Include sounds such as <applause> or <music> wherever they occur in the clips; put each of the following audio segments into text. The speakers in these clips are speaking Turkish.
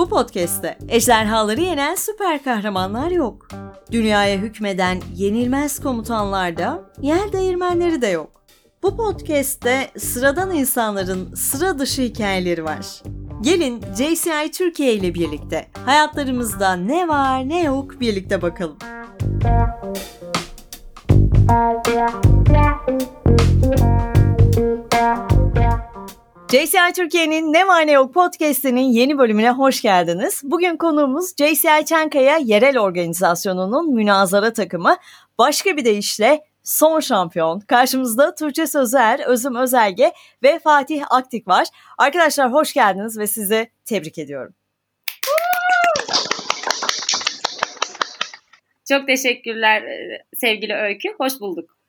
Bu podcast'te ejderhaları yenen süper kahramanlar yok. Dünyaya hükmeden yenilmez komutanlar da, yer değirmenleri de yok. Bu podcast'te sıradan insanların sıra dışı hikayeleri var. Gelin JCI Türkiye ile birlikte hayatlarımızda ne var ne yok birlikte bakalım. JCI Türkiye'nin Ne Var Ne Yok podcast'inin yeni bölümüne hoş geldiniz. Bugün konuğumuz JCI Çankaya Yerel Organizasyonu'nun münazara takımı. Başka bir deyişle son şampiyon. Karşımızda Tuğçe Sözer, Özüm Özelge ve Fatih Aktik var. Arkadaşlar hoş geldiniz ve sizi tebrik ediyorum. Çok teşekkürler sevgili Öykü. Hoş bulduk.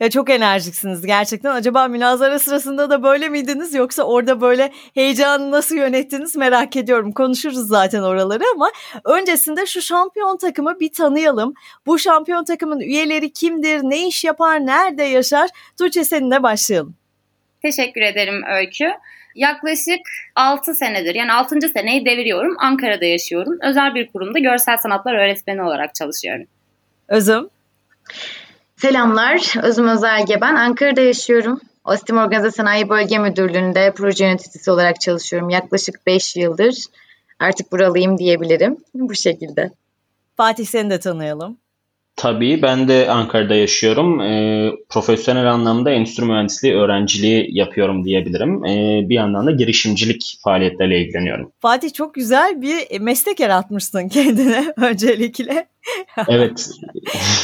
Ya çok enerjiksiniz gerçekten. Acaba münazara sırasında da böyle miydiniz yoksa orada böyle heyecanı nasıl yönettiniz merak ediyorum. Konuşuruz zaten oraları ama öncesinde şu şampiyon takımı bir tanıyalım. Bu şampiyon takımın üyeleri kimdir, ne iş yapar, nerede yaşar? Tuğçe seninle başlayalım. Teşekkür ederim Öykü. Yaklaşık 6 senedir yani 6. seneyi deviriyorum. Ankara'da yaşıyorum. Özel bir kurumda görsel sanatlar öğretmeni olarak çalışıyorum. Özüm? Selamlar, Özüm Özelge ben. Ankara'da yaşıyorum. Ostim Organize Sanayi Bölge Müdürlüğü'nde proje yöneticisi olarak çalışıyorum. Yaklaşık 5 yıldır artık buralıyım diyebilirim. Bu şekilde. Fatih seni de tanıyalım. Tabii ben de Ankara'da yaşıyorum. E, profesyonel anlamda endüstri mühendisliği öğrenciliği yapıyorum diyebilirim. E, bir yandan da girişimcilik faaliyetleriyle ilgileniyorum. Fatih çok güzel bir meslek yaratmışsın kendine <laughs> öncelikle. <laughs> Evet.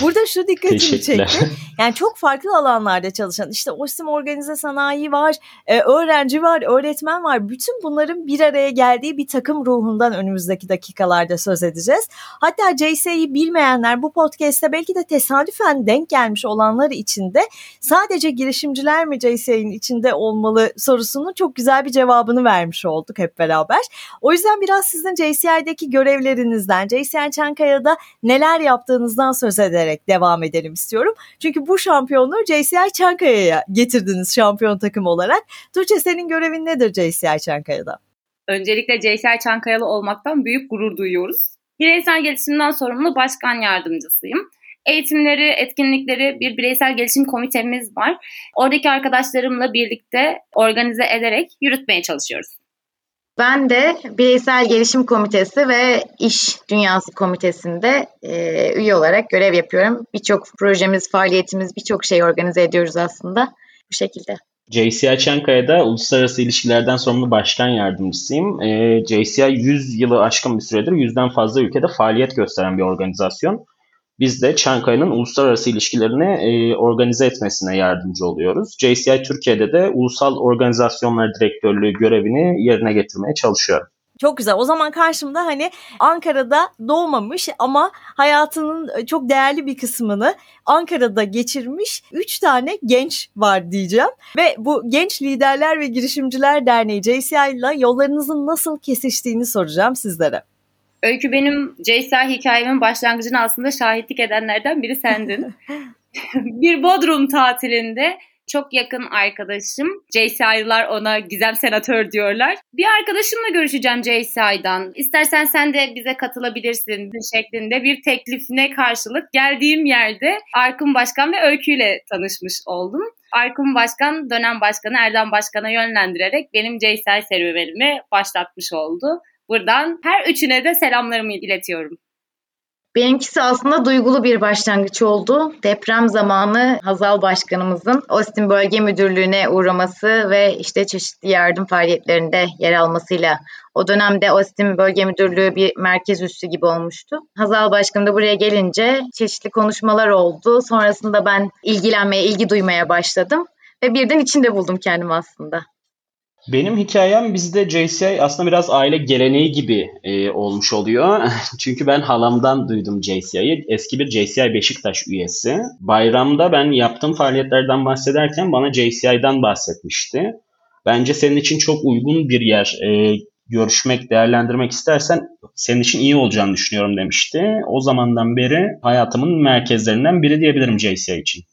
Burada şu dikkatimi çekti. <laughs> Yani çok farklı alanlarda çalışan işte OSİM organize sanayi var, e, öğrenci var, öğretmen var. Bütün bunların bir araya geldiği bir takım ruhundan önümüzdeki dakikalarda söz edeceğiz. Hatta JS'yi bilmeyenler bu podcast'te belki de tesadüfen denk gelmiş olanlar için de sadece girişimciler mi JS'nin içinde olmalı sorusunun çok güzel bir cevabını vermiş olduk hep beraber. O yüzden biraz sizin JCI'deki görevlerinizden, JCI Çankaya'da neler yaptığınızdan söz ederek devam edelim istiyorum. Çünkü bu şampiyonluğu JCI Çankaya'ya getirdiniz şampiyon takım olarak. Tuğçe senin görevin nedir JCI Çankaya'da? Öncelikle JCI Çankayalı olmaktan büyük gurur duyuyoruz. Bireysel gelişimden sorumlu başkan yardımcısıyım. Eğitimleri, etkinlikleri bir bireysel gelişim komitemiz var. Oradaki arkadaşlarımla birlikte organize ederek yürütmeye çalışıyoruz. Ben de Bireysel Gelişim Komitesi ve İş Dünyası Komitesi'nde e, üye olarak görev yapıyorum. Birçok projemiz, faaliyetimiz, birçok şey organize ediyoruz aslında bu şekilde. JCI Çankaya'da uluslararası ilişkilerden sorumlu başkan yardımcısıyım. E, JCI 100 yılı aşkın bir süredir yüzden fazla ülkede faaliyet gösteren bir organizasyon. Biz de Çankaya'nın uluslararası ilişkilerini e, organize etmesine yardımcı oluyoruz. JCI Türkiye'de de ulusal organizasyonlar direktörlüğü görevini yerine getirmeye çalışıyorum. Çok güzel. O zaman karşımda hani Ankara'da doğmamış ama hayatının çok değerli bir kısmını Ankara'da geçirmiş 3 tane genç var diyeceğim. Ve bu Genç Liderler ve Girişimciler Derneği JCI ile yollarınızın nasıl kesiştiğini soracağım sizlere. Öykü benim JSA hikayemin başlangıcını aslında şahitlik edenlerden biri sendin. <laughs> bir Bodrum tatilinde çok yakın arkadaşım. JCI'lılar ona Gizem Senatör diyorlar. Bir arkadaşımla görüşeceğim JCI'dan. İstersen sen de bize katılabilirsin şeklinde bir teklifine karşılık geldiğim yerde Arkın Başkan ve Öykü ile tanışmış oldum. Arkın Başkan dönem başkanı Erdem Başkan'a yönlendirerek benim JCI serüvenimi başlatmış oldu. Buradan her üçüne de selamlarımı iletiyorum. Benimkisi aslında duygulu bir başlangıç oldu. Deprem zamanı Hazal Başkanımızın Ostim Bölge Müdürlüğü'ne uğraması ve işte çeşitli yardım faaliyetlerinde yer almasıyla o dönemde Ostim Bölge Müdürlüğü bir merkez üssü gibi olmuştu. Hazal Başkanım da buraya gelince çeşitli konuşmalar oldu. Sonrasında ben ilgilenmeye, ilgi duymaya başladım ve birden içinde buldum kendimi aslında. Benim hikayem bizde JCI aslında biraz aile geleneği gibi e, olmuş oluyor. <laughs> Çünkü ben halamdan duydum JCI'yi. Eski bir JCI Beşiktaş üyesi. Bayramda ben yaptığım faaliyetlerden bahsederken bana JCI'den bahsetmişti. Bence senin için çok uygun bir yer. E, görüşmek, değerlendirmek istersen senin için iyi olacağını düşünüyorum demişti. O zamandan beri hayatımın merkezlerinden biri diyebilirim JCI için.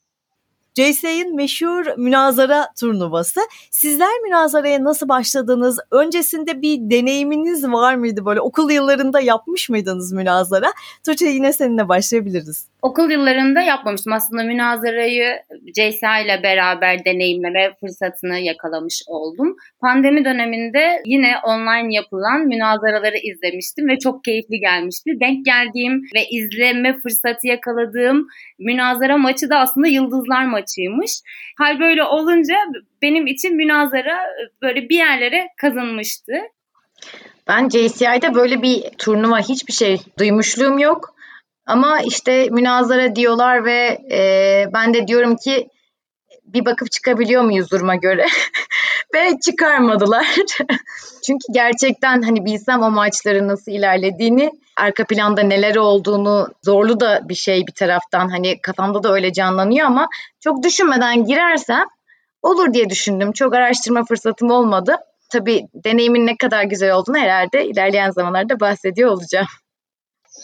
JSA'nin meşhur münazara turnuvası. Sizler münazaraya nasıl başladınız? Öncesinde bir deneyiminiz var mıydı? Böyle okul yıllarında yapmış mıydınız münazara? Tuğçe yine seninle başlayabiliriz. Okul yıllarında yapmamıştım. Aslında münazarayı CSA ile beraber deneyimleme fırsatını yakalamış oldum. Pandemi döneminde yine online yapılan münazaraları izlemiştim ve çok keyifli gelmişti. Denk geldiğim ve izleme fırsatı yakaladığım münazara maçı da aslında Yıldızlar maçıymış. Hal böyle olunca benim için münazara böyle bir yerlere kazınmıştı. Ben JCI'de böyle bir turnuva hiçbir şey duymuşluğum yok. Ama işte münazara diyorlar ve e, ben de diyorum ki bir bakıp çıkabiliyor muyuz duruma göre? <laughs> ve çıkarmadılar. <laughs> Çünkü gerçekten hani bilsem o maçların nasıl ilerlediğini, arka planda neler olduğunu zorlu da bir şey bir taraftan hani kafamda da öyle canlanıyor ama çok düşünmeden girersem olur diye düşündüm. Çok araştırma fırsatım olmadı. Tabii deneyimin ne kadar güzel olduğunu herhalde ilerleyen zamanlarda bahsediyor olacağım.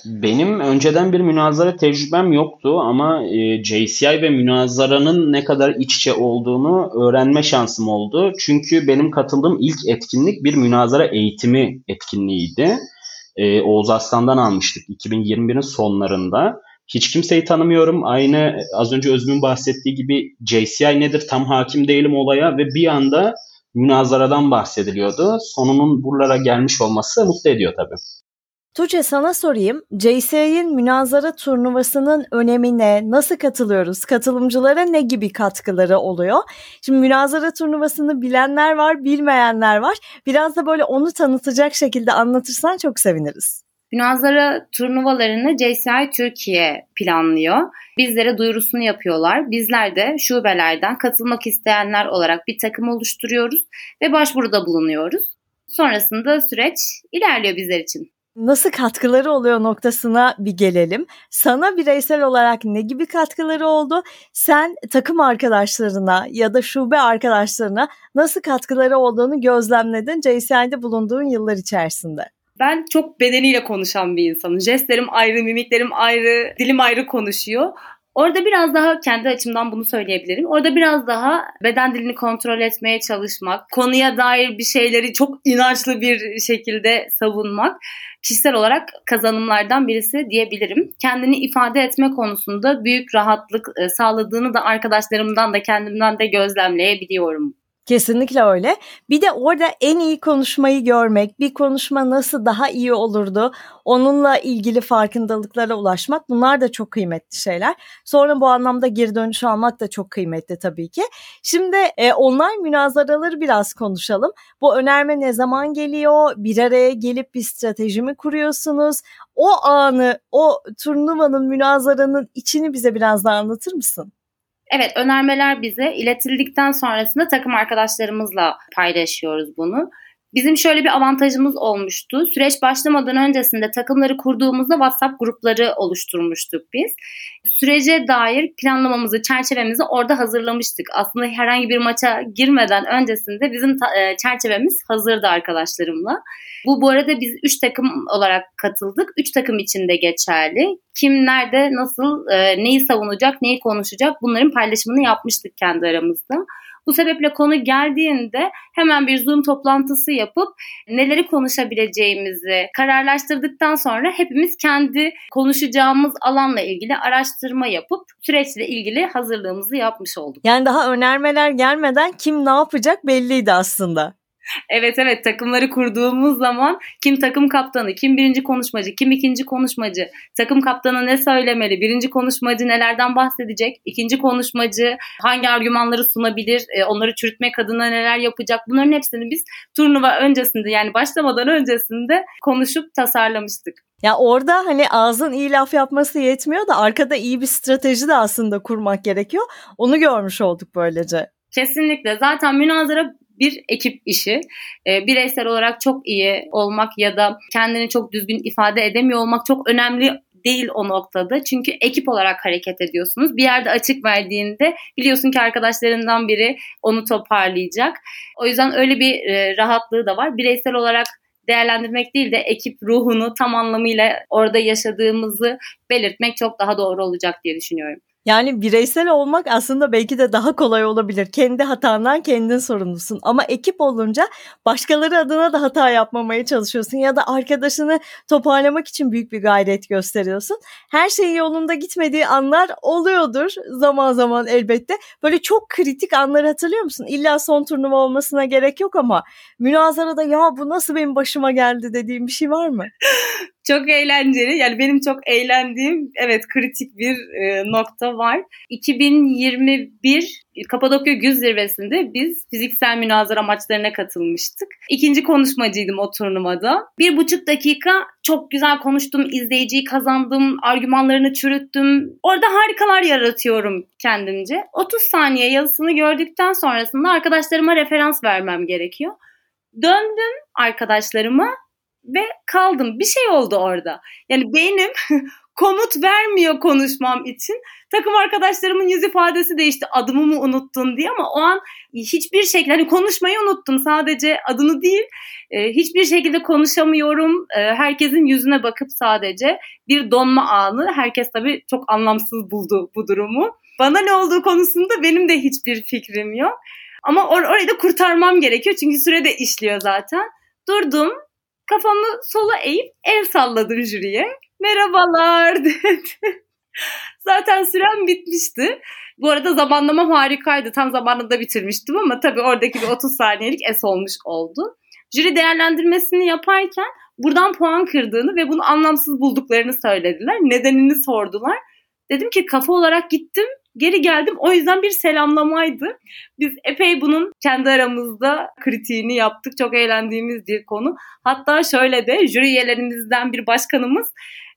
Benim önceden bir münazara tecrübem yoktu ama e, JCI ve münazaranın ne kadar iç içe olduğunu öğrenme şansım oldu. Çünkü benim katıldığım ilk etkinlik bir münazara eğitimi etkinliğiydi. E, Oğuz Aslan'dan almıştık 2021'in sonlarında. Hiç kimseyi tanımıyorum. Aynı az önce Özgün bahsettiği gibi JCI nedir tam hakim değilim olaya ve bir anda münazaradan bahsediliyordu. Sonunun buralara gelmiş olması mutlu ediyor tabii. Tuğçe sana sorayım. JCI'nin münazara turnuvasının önemine nasıl katılıyoruz? Katılımcılara ne gibi katkıları oluyor? Şimdi münazara turnuvasını bilenler var, bilmeyenler var. Biraz da böyle onu tanıtacak şekilde anlatırsan çok seviniriz. Münazara turnuvalarını JCI Türkiye planlıyor. Bizlere duyurusunu yapıyorlar. Bizler de şubelerden katılmak isteyenler olarak bir takım oluşturuyoruz ve başvuruda bulunuyoruz. Sonrasında süreç ilerliyor bizler için nasıl katkıları oluyor noktasına bir gelelim. Sana bireysel olarak ne gibi katkıları oldu? Sen takım arkadaşlarına ya da şube arkadaşlarına nasıl katkıları olduğunu gözlemledin JCI'de bulunduğun yıllar içerisinde? Ben çok bedeniyle konuşan bir insanım. Jestlerim ayrı, mimiklerim ayrı, dilim ayrı konuşuyor. Orada biraz daha kendi açımdan bunu söyleyebilirim. Orada biraz daha beden dilini kontrol etmeye çalışmak, konuya dair bir şeyleri çok inançlı bir şekilde savunmak kişisel olarak kazanımlardan birisi diyebilirim. Kendini ifade etme konusunda büyük rahatlık e, sağladığını da arkadaşlarımdan da kendimden de gözlemleyebiliyorum. Kesinlikle öyle. Bir de orada en iyi konuşmayı görmek, bir konuşma nasıl daha iyi olurdu, onunla ilgili farkındalıklara ulaşmak bunlar da çok kıymetli şeyler. Sonra bu anlamda geri dönüş almak da çok kıymetli tabii ki. Şimdi e, online münazaraları biraz konuşalım. Bu önerme ne zaman geliyor? Bir araya gelip bir strateji mi kuruyorsunuz? O anı, o turnuvanın, münazaranın içini bize biraz daha anlatır mısın? Evet önermeler bize iletildikten sonrasında takım arkadaşlarımızla paylaşıyoruz bunu. Bizim şöyle bir avantajımız olmuştu. Süreç başlamadan öncesinde takımları kurduğumuzda WhatsApp grupları oluşturmuştuk biz. Sürece dair planlamamızı, çerçevemizi orada hazırlamıştık. Aslında herhangi bir maça girmeden öncesinde bizim e, çerçevemiz hazırdı arkadaşlarımla. Bu bu arada biz 3 takım olarak katıldık. 3 takım için de geçerli. Kim nerede, nasıl, e, neyi savunacak, neyi konuşacak bunların paylaşımını yapmıştık kendi aramızda. Bu sebeple konu geldiğinde hemen bir Zoom toplantısı yapıp neleri konuşabileceğimizi kararlaştırdıktan sonra hepimiz kendi konuşacağımız alanla ilgili araştırma yapıp süreçle ilgili hazırlığımızı yapmış olduk. Yani daha önermeler gelmeden kim ne yapacak belliydi aslında. Evet evet takımları kurduğumuz zaman kim takım kaptanı, kim birinci konuşmacı, kim ikinci konuşmacı, takım kaptanı ne söylemeli, birinci konuşmacı nelerden bahsedecek, ikinci konuşmacı hangi argümanları sunabilir, e, onları çürütmek adına neler yapacak bunların hepsini biz turnuva öncesinde yani başlamadan öncesinde konuşup tasarlamıştık. Ya orada hani ağzın iyi laf yapması yetmiyor da arkada iyi bir strateji de aslında kurmak gerekiyor. Onu görmüş olduk böylece. Kesinlikle. Zaten münazara bir ekip işi. E, bireysel olarak çok iyi olmak ya da kendini çok düzgün ifade edemiyor olmak çok önemli değil o noktada. Çünkü ekip olarak hareket ediyorsunuz. Bir yerde açık verdiğinde biliyorsun ki arkadaşlarından biri onu toparlayacak. O yüzden öyle bir e, rahatlığı da var. Bireysel olarak değerlendirmek değil de ekip ruhunu tam anlamıyla orada yaşadığımızı belirtmek çok daha doğru olacak diye düşünüyorum. Yani bireysel olmak aslında belki de daha kolay olabilir. Kendi hatandan kendin sorumlusun. Ama ekip olunca başkaları adına da hata yapmamaya çalışıyorsun. Ya da arkadaşını toparlamak için büyük bir gayret gösteriyorsun. Her şeyin yolunda gitmediği anlar oluyordur zaman zaman elbette. Böyle çok kritik anlar hatırlıyor musun? İlla son turnuva olmasına gerek yok ama münazarada ya bu nasıl benim başıma geldi dediğim bir şey var mı? <laughs> çok eğlenceli. Yani benim çok eğlendiğim evet kritik bir e, nokta var. 2021 Kapadokya Güz Zirvesi'nde biz fiziksel münazara maçlarına katılmıştık. İkinci konuşmacıydım o turnuvada. Bir buçuk dakika çok güzel konuştum, izleyiciyi kazandım, argümanlarını çürüttüm. Orada harikalar yaratıyorum kendimce. 30 saniye yazısını gördükten sonrasında arkadaşlarıma referans vermem gerekiyor. Döndüm arkadaşlarıma ve kaldım. Bir şey oldu orada. Yani beynim <laughs> komut vermiyor konuşmam için. Takım arkadaşlarımın yüz ifadesi değişti. Adımı mı unuttun diye ama o an hiçbir şekilde hani konuşmayı unuttum. Sadece adını değil. E, hiçbir şekilde konuşamıyorum. E, herkesin yüzüne bakıp sadece bir donma anı. Herkes tabii çok anlamsız buldu bu durumu. Bana ne olduğu konusunda benim de hiçbir fikrim yok. Ama or- orayı da kurtarmam gerekiyor çünkü süre de işliyor zaten. Durdum, kafamı sola eğip el salladım jüriye. Merhabalar <laughs> dedi. Zaten sürem bitmişti. Bu arada zamanlamam harikaydı. Tam zamanında bitirmiştim ama tabii oradaki bir 30 saniyelik es olmuş oldu. Jüri değerlendirmesini yaparken buradan puan kırdığını ve bunu anlamsız bulduklarını söylediler. Nedenini sordular. Dedim ki kafa olarak gittim geri geldim. O yüzden bir selamlamaydı. Biz epey bunun kendi aramızda kritiğini yaptık. Çok eğlendiğimiz bir konu. Hatta şöyle de jüri üyelerimizden bir başkanımız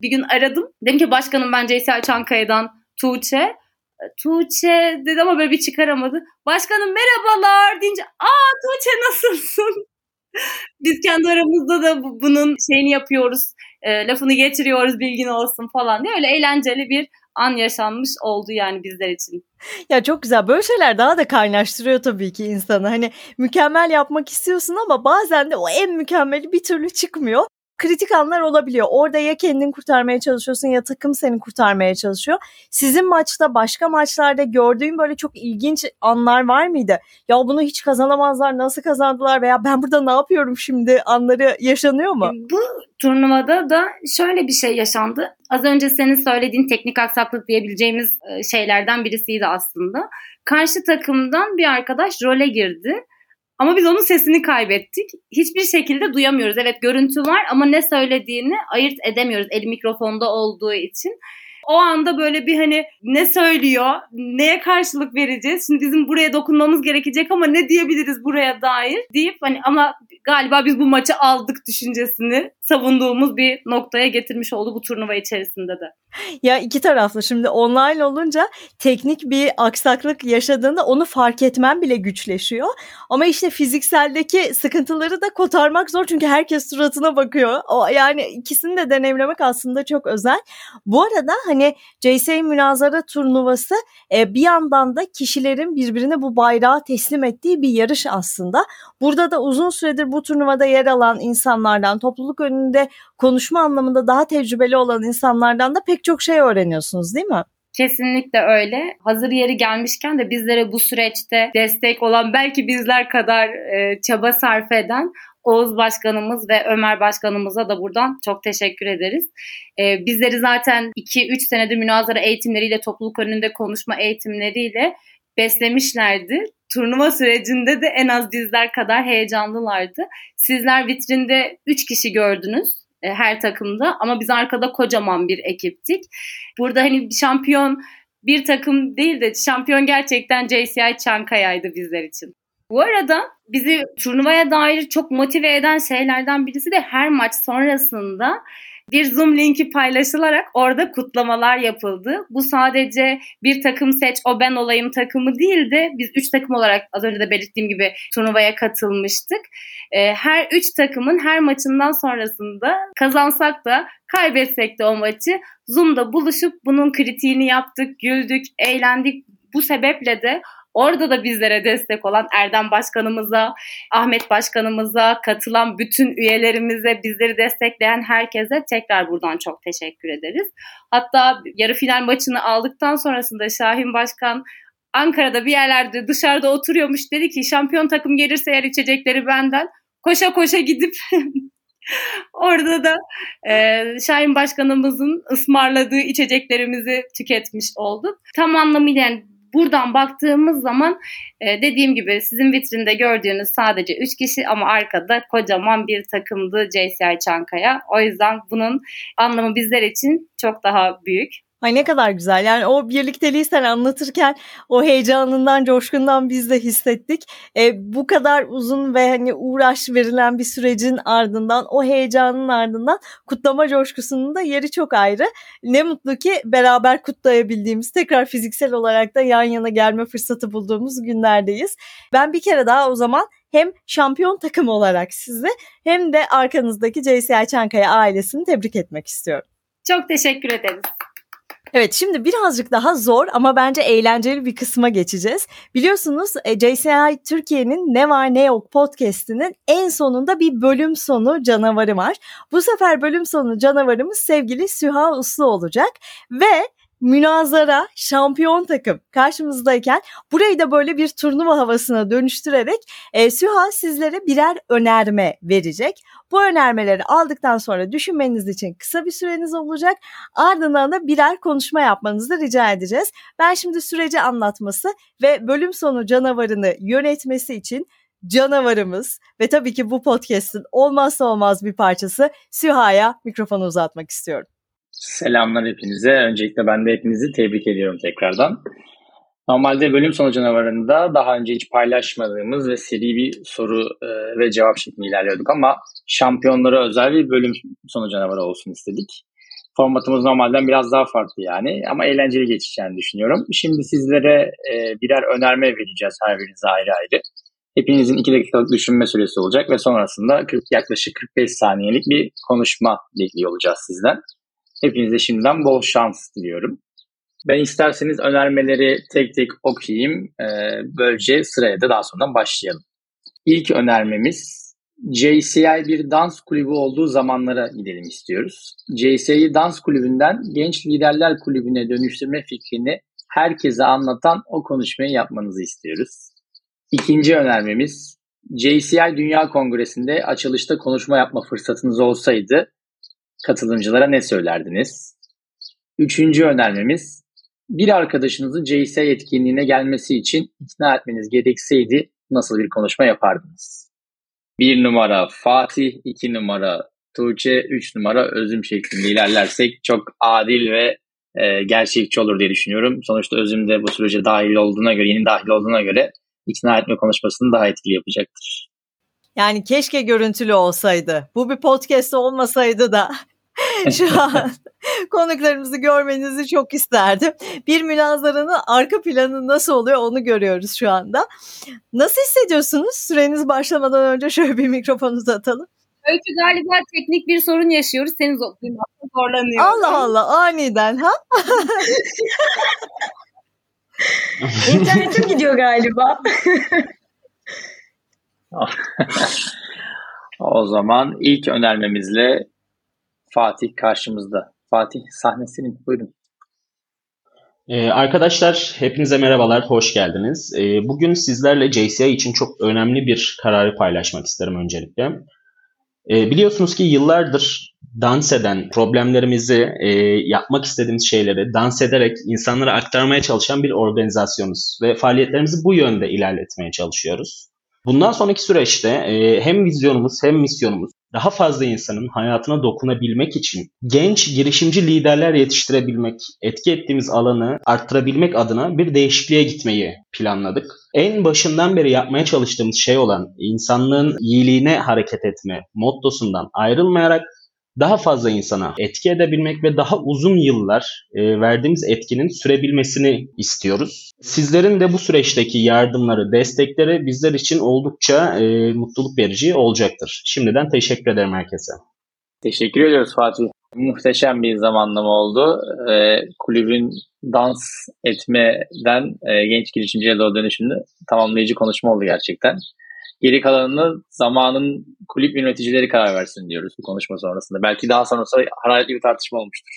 bir gün aradım. Dedim ki başkanım ben Ceysel Çankaya'dan Tuğçe. Tuğçe dedi ama böyle bir çıkaramadı. Başkanım merhabalar deyince aa Tuğçe nasılsın? <laughs> Biz kendi aramızda da bunun şeyini yapıyoruz. E, lafını getiriyoruz bilgin olsun falan diye öyle eğlenceli bir an yaşanmış oldu yani bizler için. Ya çok güzel. Böyle şeyler daha da kaynaştırıyor tabii ki insanı. Hani mükemmel yapmak istiyorsun ama bazen de o en mükemmeli bir türlü çıkmıyor kritik anlar olabiliyor. Orada ya kendini kurtarmaya çalışıyorsun ya takım seni kurtarmaya çalışıyor. Sizin maçta başka maçlarda gördüğün böyle çok ilginç anlar var mıydı? Ya bunu hiç kazanamazlar nasıl kazandılar veya ben burada ne yapıyorum şimdi anları yaşanıyor mu? Bu turnuvada da şöyle bir şey yaşandı. Az önce senin söylediğin teknik aksaklık diyebileceğimiz e, şeylerden birisiydi aslında. Karşı takımdan bir arkadaş role girdi ama biz onun sesini kaybettik. Hiçbir şekilde duyamıyoruz. Evet görüntü var ama ne söylediğini ayırt edemiyoruz el mikrofonda olduğu için. O anda böyle bir hani ne söylüyor, neye karşılık vereceğiz? Şimdi bizim buraya dokunmamız gerekecek ama ne diyebiliriz buraya dair deyip hani ama galiba biz bu maçı aldık düşüncesini savunduğumuz bir noktaya getirmiş oldu bu turnuva içerisinde de. Ya iki taraflı şimdi online olunca teknik bir aksaklık yaşadığında onu fark etmen bile güçleşiyor. Ama işte fizikseldeki sıkıntıları da kotarmak zor çünkü herkes suratına bakıyor. O yani ikisini de deneyimlemek aslında çok özel. Bu arada hani JSA münazara turnuvası e, bir yandan da kişilerin birbirine bu bayrağı teslim ettiği bir yarış aslında. Burada da uzun süredir bu turnuvada yer alan insanlardan, topluluk önünde konuşma anlamında daha tecrübeli olan insanlardan da pek çok şey öğreniyorsunuz değil mi? Kesinlikle öyle. Hazır yeri gelmişken de bizlere bu süreçte destek olan belki bizler kadar e, çaba sarf eden Oğuz Başkanımız ve Ömer Başkanımıza da buradan çok teşekkür ederiz. Ee, bizleri zaten 2-3 senedir münazara eğitimleriyle, topluluk önünde konuşma eğitimleriyle beslemişlerdi. Turnuva sürecinde de en az bizler kadar heyecanlılardı. Sizler vitrinde 3 kişi gördünüz e, her takımda ama biz arkada kocaman bir ekiptik. Burada hani şampiyon bir takım değil de şampiyon gerçekten JCI Çankaya'ydı bizler için. Bu arada bizi turnuvaya dair çok motive eden şeylerden birisi de her maç sonrasında bir Zoom linki paylaşılarak orada kutlamalar yapıldı. Bu sadece bir takım seç o ben olayım takımı değildi. Biz üç takım olarak az önce de belirttiğim gibi turnuvaya katılmıştık. Ee, her üç takımın her maçından sonrasında kazansak da kaybetsek de o maçı Zoom'da buluşup bunun kritiğini yaptık, güldük, eğlendik. Bu sebeple de Orada da bizlere destek olan Erdem Başkanımıza, Ahmet Başkanımıza, katılan bütün üyelerimize, bizleri destekleyen herkese tekrar buradan çok teşekkür ederiz. Hatta yarı final maçını aldıktan sonrasında Şahin Başkan Ankara'da bir yerlerde dışarıda oturuyormuş. Dedi ki şampiyon takım gelirse eğer içecekleri benden. Koşa koşa gidip <laughs> orada da e, Şahin Başkanımızın ısmarladığı içeceklerimizi tüketmiş olduk. Tam anlamıyla yani buradan baktığımız zaman e, dediğim gibi sizin vitrinde gördüğünüz sadece 3 kişi ama arkada kocaman bir takımdı JCI Çankaya. O yüzden bunun anlamı bizler için çok daha büyük. Ay ne kadar güzel. Yani o birlikteliği sen anlatırken o heyecanından, coşkundan biz de hissettik. E, bu kadar uzun ve hani uğraş verilen bir sürecin ardından, o heyecanın ardından kutlama coşkusunun da yeri çok ayrı. Ne mutlu ki beraber kutlayabildiğimiz, tekrar fiziksel olarak da yan yana gelme fırsatı bulduğumuz günlerdeyiz. Ben bir kere daha o zaman hem şampiyon takım olarak sizi hem de arkanızdaki JCI Çankaya ailesini tebrik etmek istiyorum. Çok teşekkür ederiz. Evet şimdi birazcık daha zor ama bence eğlenceli bir kısma geçeceğiz. Biliyorsunuz e, JCI Türkiye'nin Ne Var Ne Yok podcastinin en sonunda bir bölüm sonu canavarı var. Bu sefer bölüm sonu canavarımız sevgili Süha Uslu olacak ve münazara, şampiyon takım karşımızdayken burayı da böyle bir turnuva havasına dönüştürerek e, Süha sizlere birer önerme verecek. Bu önermeleri aldıktan sonra düşünmeniz için kısa bir süreniz olacak. Ardından da birer konuşma yapmanızı rica edeceğiz. Ben şimdi süreci anlatması ve bölüm sonu canavarını yönetmesi için canavarımız ve tabii ki bu podcast'in olmazsa olmaz bir parçası Süha'ya mikrofonu uzatmak istiyorum. Selamlar hepinize. Öncelikle ben de hepinizi tebrik ediyorum tekrardan. Normalde bölüm sonu canavarında daha önce hiç paylaşmadığımız ve seri bir soru e, ve cevap şeklinde ilerliyorduk ama şampiyonlara özel bir bölüm sonu canavarı olsun istedik. Formatımız normalden biraz daha farklı yani ama eğlenceli geçeceğini düşünüyorum. Şimdi sizlere e, birer önerme vereceğiz her birinize ayrı ayrı. Hepinizin 2 dakikalık düşünme süresi olacak ve sonrasında 40, yaklaşık 45 saniyelik bir konuşma bekliyor olacağız sizden. Hepinize şimdiden bol şans diliyorum. Ben isterseniz önermeleri tek tek okuyayım. Ee, böylece sıraya da daha sonra başlayalım. İlk önermemiz JCI bir dans kulübü olduğu zamanlara gidelim istiyoruz. JCI dans kulübünden Genç Liderler Kulübü'ne dönüştürme fikrini herkese anlatan o konuşmayı yapmanızı istiyoruz. İkinci önermemiz JCI Dünya Kongresi'nde açılışta konuşma yapma fırsatınız olsaydı katılımcılara ne söylerdiniz? Üçüncü önermemiz bir arkadaşınızı JSA etkinliğine gelmesi için ikna etmeniz gerekseydi nasıl bir konuşma yapardınız? Bir numara Fatih, iki numara Tuğçe, üç numara Özüm şeklinde ilerlersek çok adil ve e, gerçekçi olur diye düşünüyorum. Sonuçta Özüm de bu sürece dahil olduğuna göre, yeni dahil olduğuna göre ikna etme konuşmasını daha etkili yapacaktır. Yani keşke görüntülü olsaydı. Bu bir podcast olmasaydı da <laughs> şu an konuklarımızı görmenizi çok isterdim. Bir münazaranın arka planı nasıl oluyor onu görüyoruz şu anda. Nasıl hissediyorsunuz? Süreniz başlamadan önce şöyle bir mikrofon uzatalım. Öykü galiba teknik bir sorun yaşıyoruz. Seni zorlanıyor. Allah Allah aniden ha? <laughs> İnternetim gidiyor galiba. <laughs> o zaman ilk önermemizle Fatih karşımızda. Fatih sahne senin. Buyurun. Ee, arkadaşlar hepinize merhabalar, hoş geldiniz. Ee, bugün sizlerle JCI için çok önemli bir kararı paylaşmak isterim öncelikle. Ee, biliyorsunuz ki yıllardır dans eden problemlerimizi, e, yapmak istediğimiz şeyleri dans ederek insanlara aktarmaya çalışan bir organizasyonuz. Ve faaliyetlerimizi bu yönde ilerletmeye çalışıyoruz. Bundan sonraki süreçte e, hem vizyonumuz hem misyonumuz daha fazla insanın hayatına dokunabilmek için genç girişimci liderler yetiştirebilmek, etki ettiğimiz alanı arttırabilmek adına bir değişikliğe gitmeyi planladık. En başından beri yapmaya çalıştığımız şey olan insanlığın iyiliğine hareket etme mottosundan ayrılmayarak daha fazla insana etki edebilmek ve daha uzun yıllar e, verdiğimiz etkinin sürebilmesini istiyoruz. Sizlerin de bu süreçteki yardımları, destekleri bizler için oldukça e, mutluluk verici olacaktır. Şimdiden teşekkür ederim herkese. Teşekkür ediyoruz Fatih. Muhteşem bir zamanlama oldu. Ee, kulübün dans etmeden e, genç girişimciye doğru dönüşünü tamamlayıcı konuşma oldu gerçekten. Geri kalanını zamanın kulüp yöneticileri karar versin diyoruz bu konuşma sonrasında. Belki daha sonrasında hararetli bir tartışma olmuştur.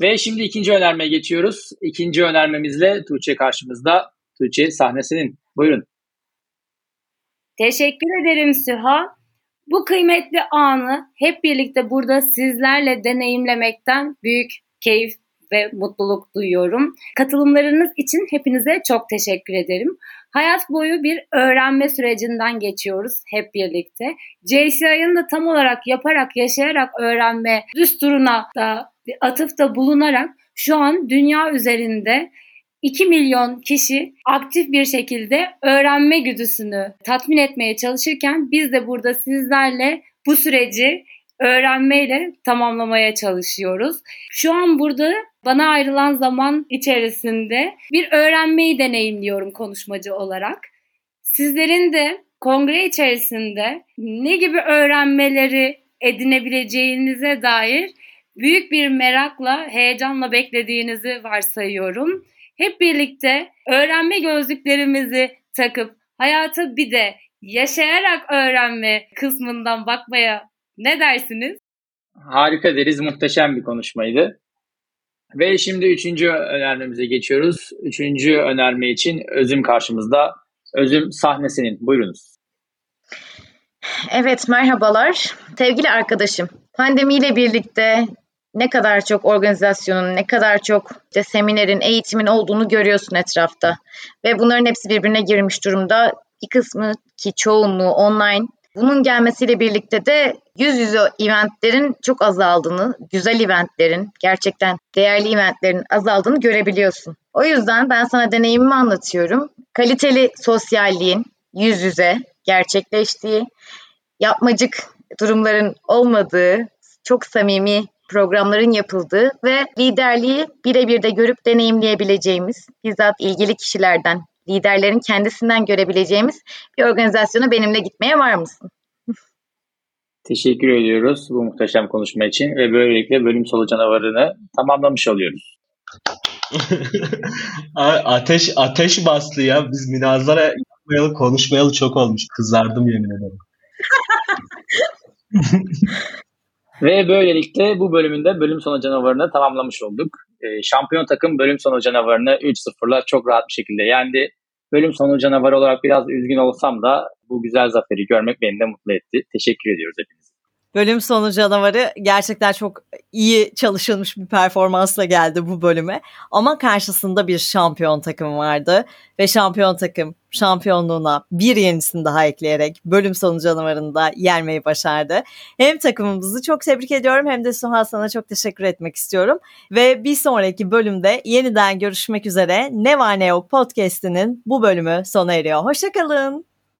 Ve şimdi ikinci önermeye geçiyoruz. İkinci önermemizle Tuğçe karşımızda. Tuğçe sahnesinin. Buyurun. Teşekkür ederim Süha. Bu kıymetli anı hep birlikte burada sizlerle deneyimlemekten büyük keyif ve mutluluk duyuyorum. Katılımlarınız için hepinize çok teşekkür ederim. Hayat boyu bir öğrenme sürecinden geçiyoruz hep birlikte. JCI'ın da tam olarak yaparak, yaşayarak öğrenme düsturuna da bir atıfta bulunarak şu an dünya üzerinde 2 milyon kişi aktif bir şekilde öğrenme güdüsünü tatmin etmeye çalışırken biz de burada sizlerle bu süreci öğrenmeyle tamamlamaya çalışıyoruz. Şu an burada bana ayrılan zaman içerisinde bir öğrenmeyi deneyimliyorum konuşmacı olarak. Sizlerin de kongre içerisinde ne gibi öğrenmeleri edinebileceğinize dair büyük bir merakla, heyecanla beklediğinizi varsayıyorum. Hep birlikte öğrenme gözlüklerimizi takıp hayata bir de yaşayarak öğrenme kısmından bakmaya ne dersiniz? Harika deriz. Muhteşem bir konuşmaydı. Ve şimdi üçüncü önermemize geçiyoruz. Üçüncü önerme için Özüm karşımızda. Özüm sahnesinin. Buyurunuz. Evet merhabalar. Sevgili arkadaşım, pandemiyle birlikte ne kadar çok organizasyonun, ne kadar çok işte seminerin, eğitimin olduğunu görüyorsun etrafta. Ve bunların hepsi birbirine girmiş durumda. Bir kısmı ki çoğunluğu online. Bunun gelmesiyle birlikte de yüz yüze eventlerin çok azaldığını, güzel eventlerin, gerçekten değerli eventlerin azaldığını görebiliyorsun. O yüzden ben sana deneyimimi anlatıyorum. Kaliteli sosyalliğin yüz yüze gerçekleştiği, yapmacık durumların olmadığı, çok samimi programların yapıldığı ve liderliği birebir de görüp deneyimleyebileceğimiz, bizzat ilgili kişilerden, liderlerin kendisinden görebileceğimiz bir organizasyona benimle gitmeye var mısın? Teşekkür ediyoruz bu muhteşem konuşma için ve böylelikle bölüm solu canavarını tamamlamış oluyoruz. <laughs> ateş ateş bastı ya. Biz münazara yapmayalı konuşmayalı çok olmuş. Kızardım yemin ederim. <laughs> Ve böylelikle bu bölümünde bölüm sonu canavarını tamamlamış olduk. E, şampiyon takım bölüm sonu canavarını 3-0'la çok rahat bir şekilde yendi. Bölüm sonu canavarı olarak biraz üzgün olsam da bu güzel zaferi görmek beni de mutlu etti. Teşekkür ediyoruz hepinize. Bölüm sonu canavarı gerçekten çok iyi çalışılmış bir performansla geldi bu bölüme. Ama karşısında bir şampiyon takım vardı. Ve şampiyon takım şampiyonluğuna bir yenisini daha ekleyerek bölüm sonu canavarını da yermeyi başardı. Hem takımımızı çok tebrik ediyorum hem de Suha sana çok teşekkür etmek istiyorum. Ve bir sonraki bölümde yeniden görüşmek üzere Ne Var Ne Yok podcast'inin bu bölümü sona eriyor. Hoşçakalın.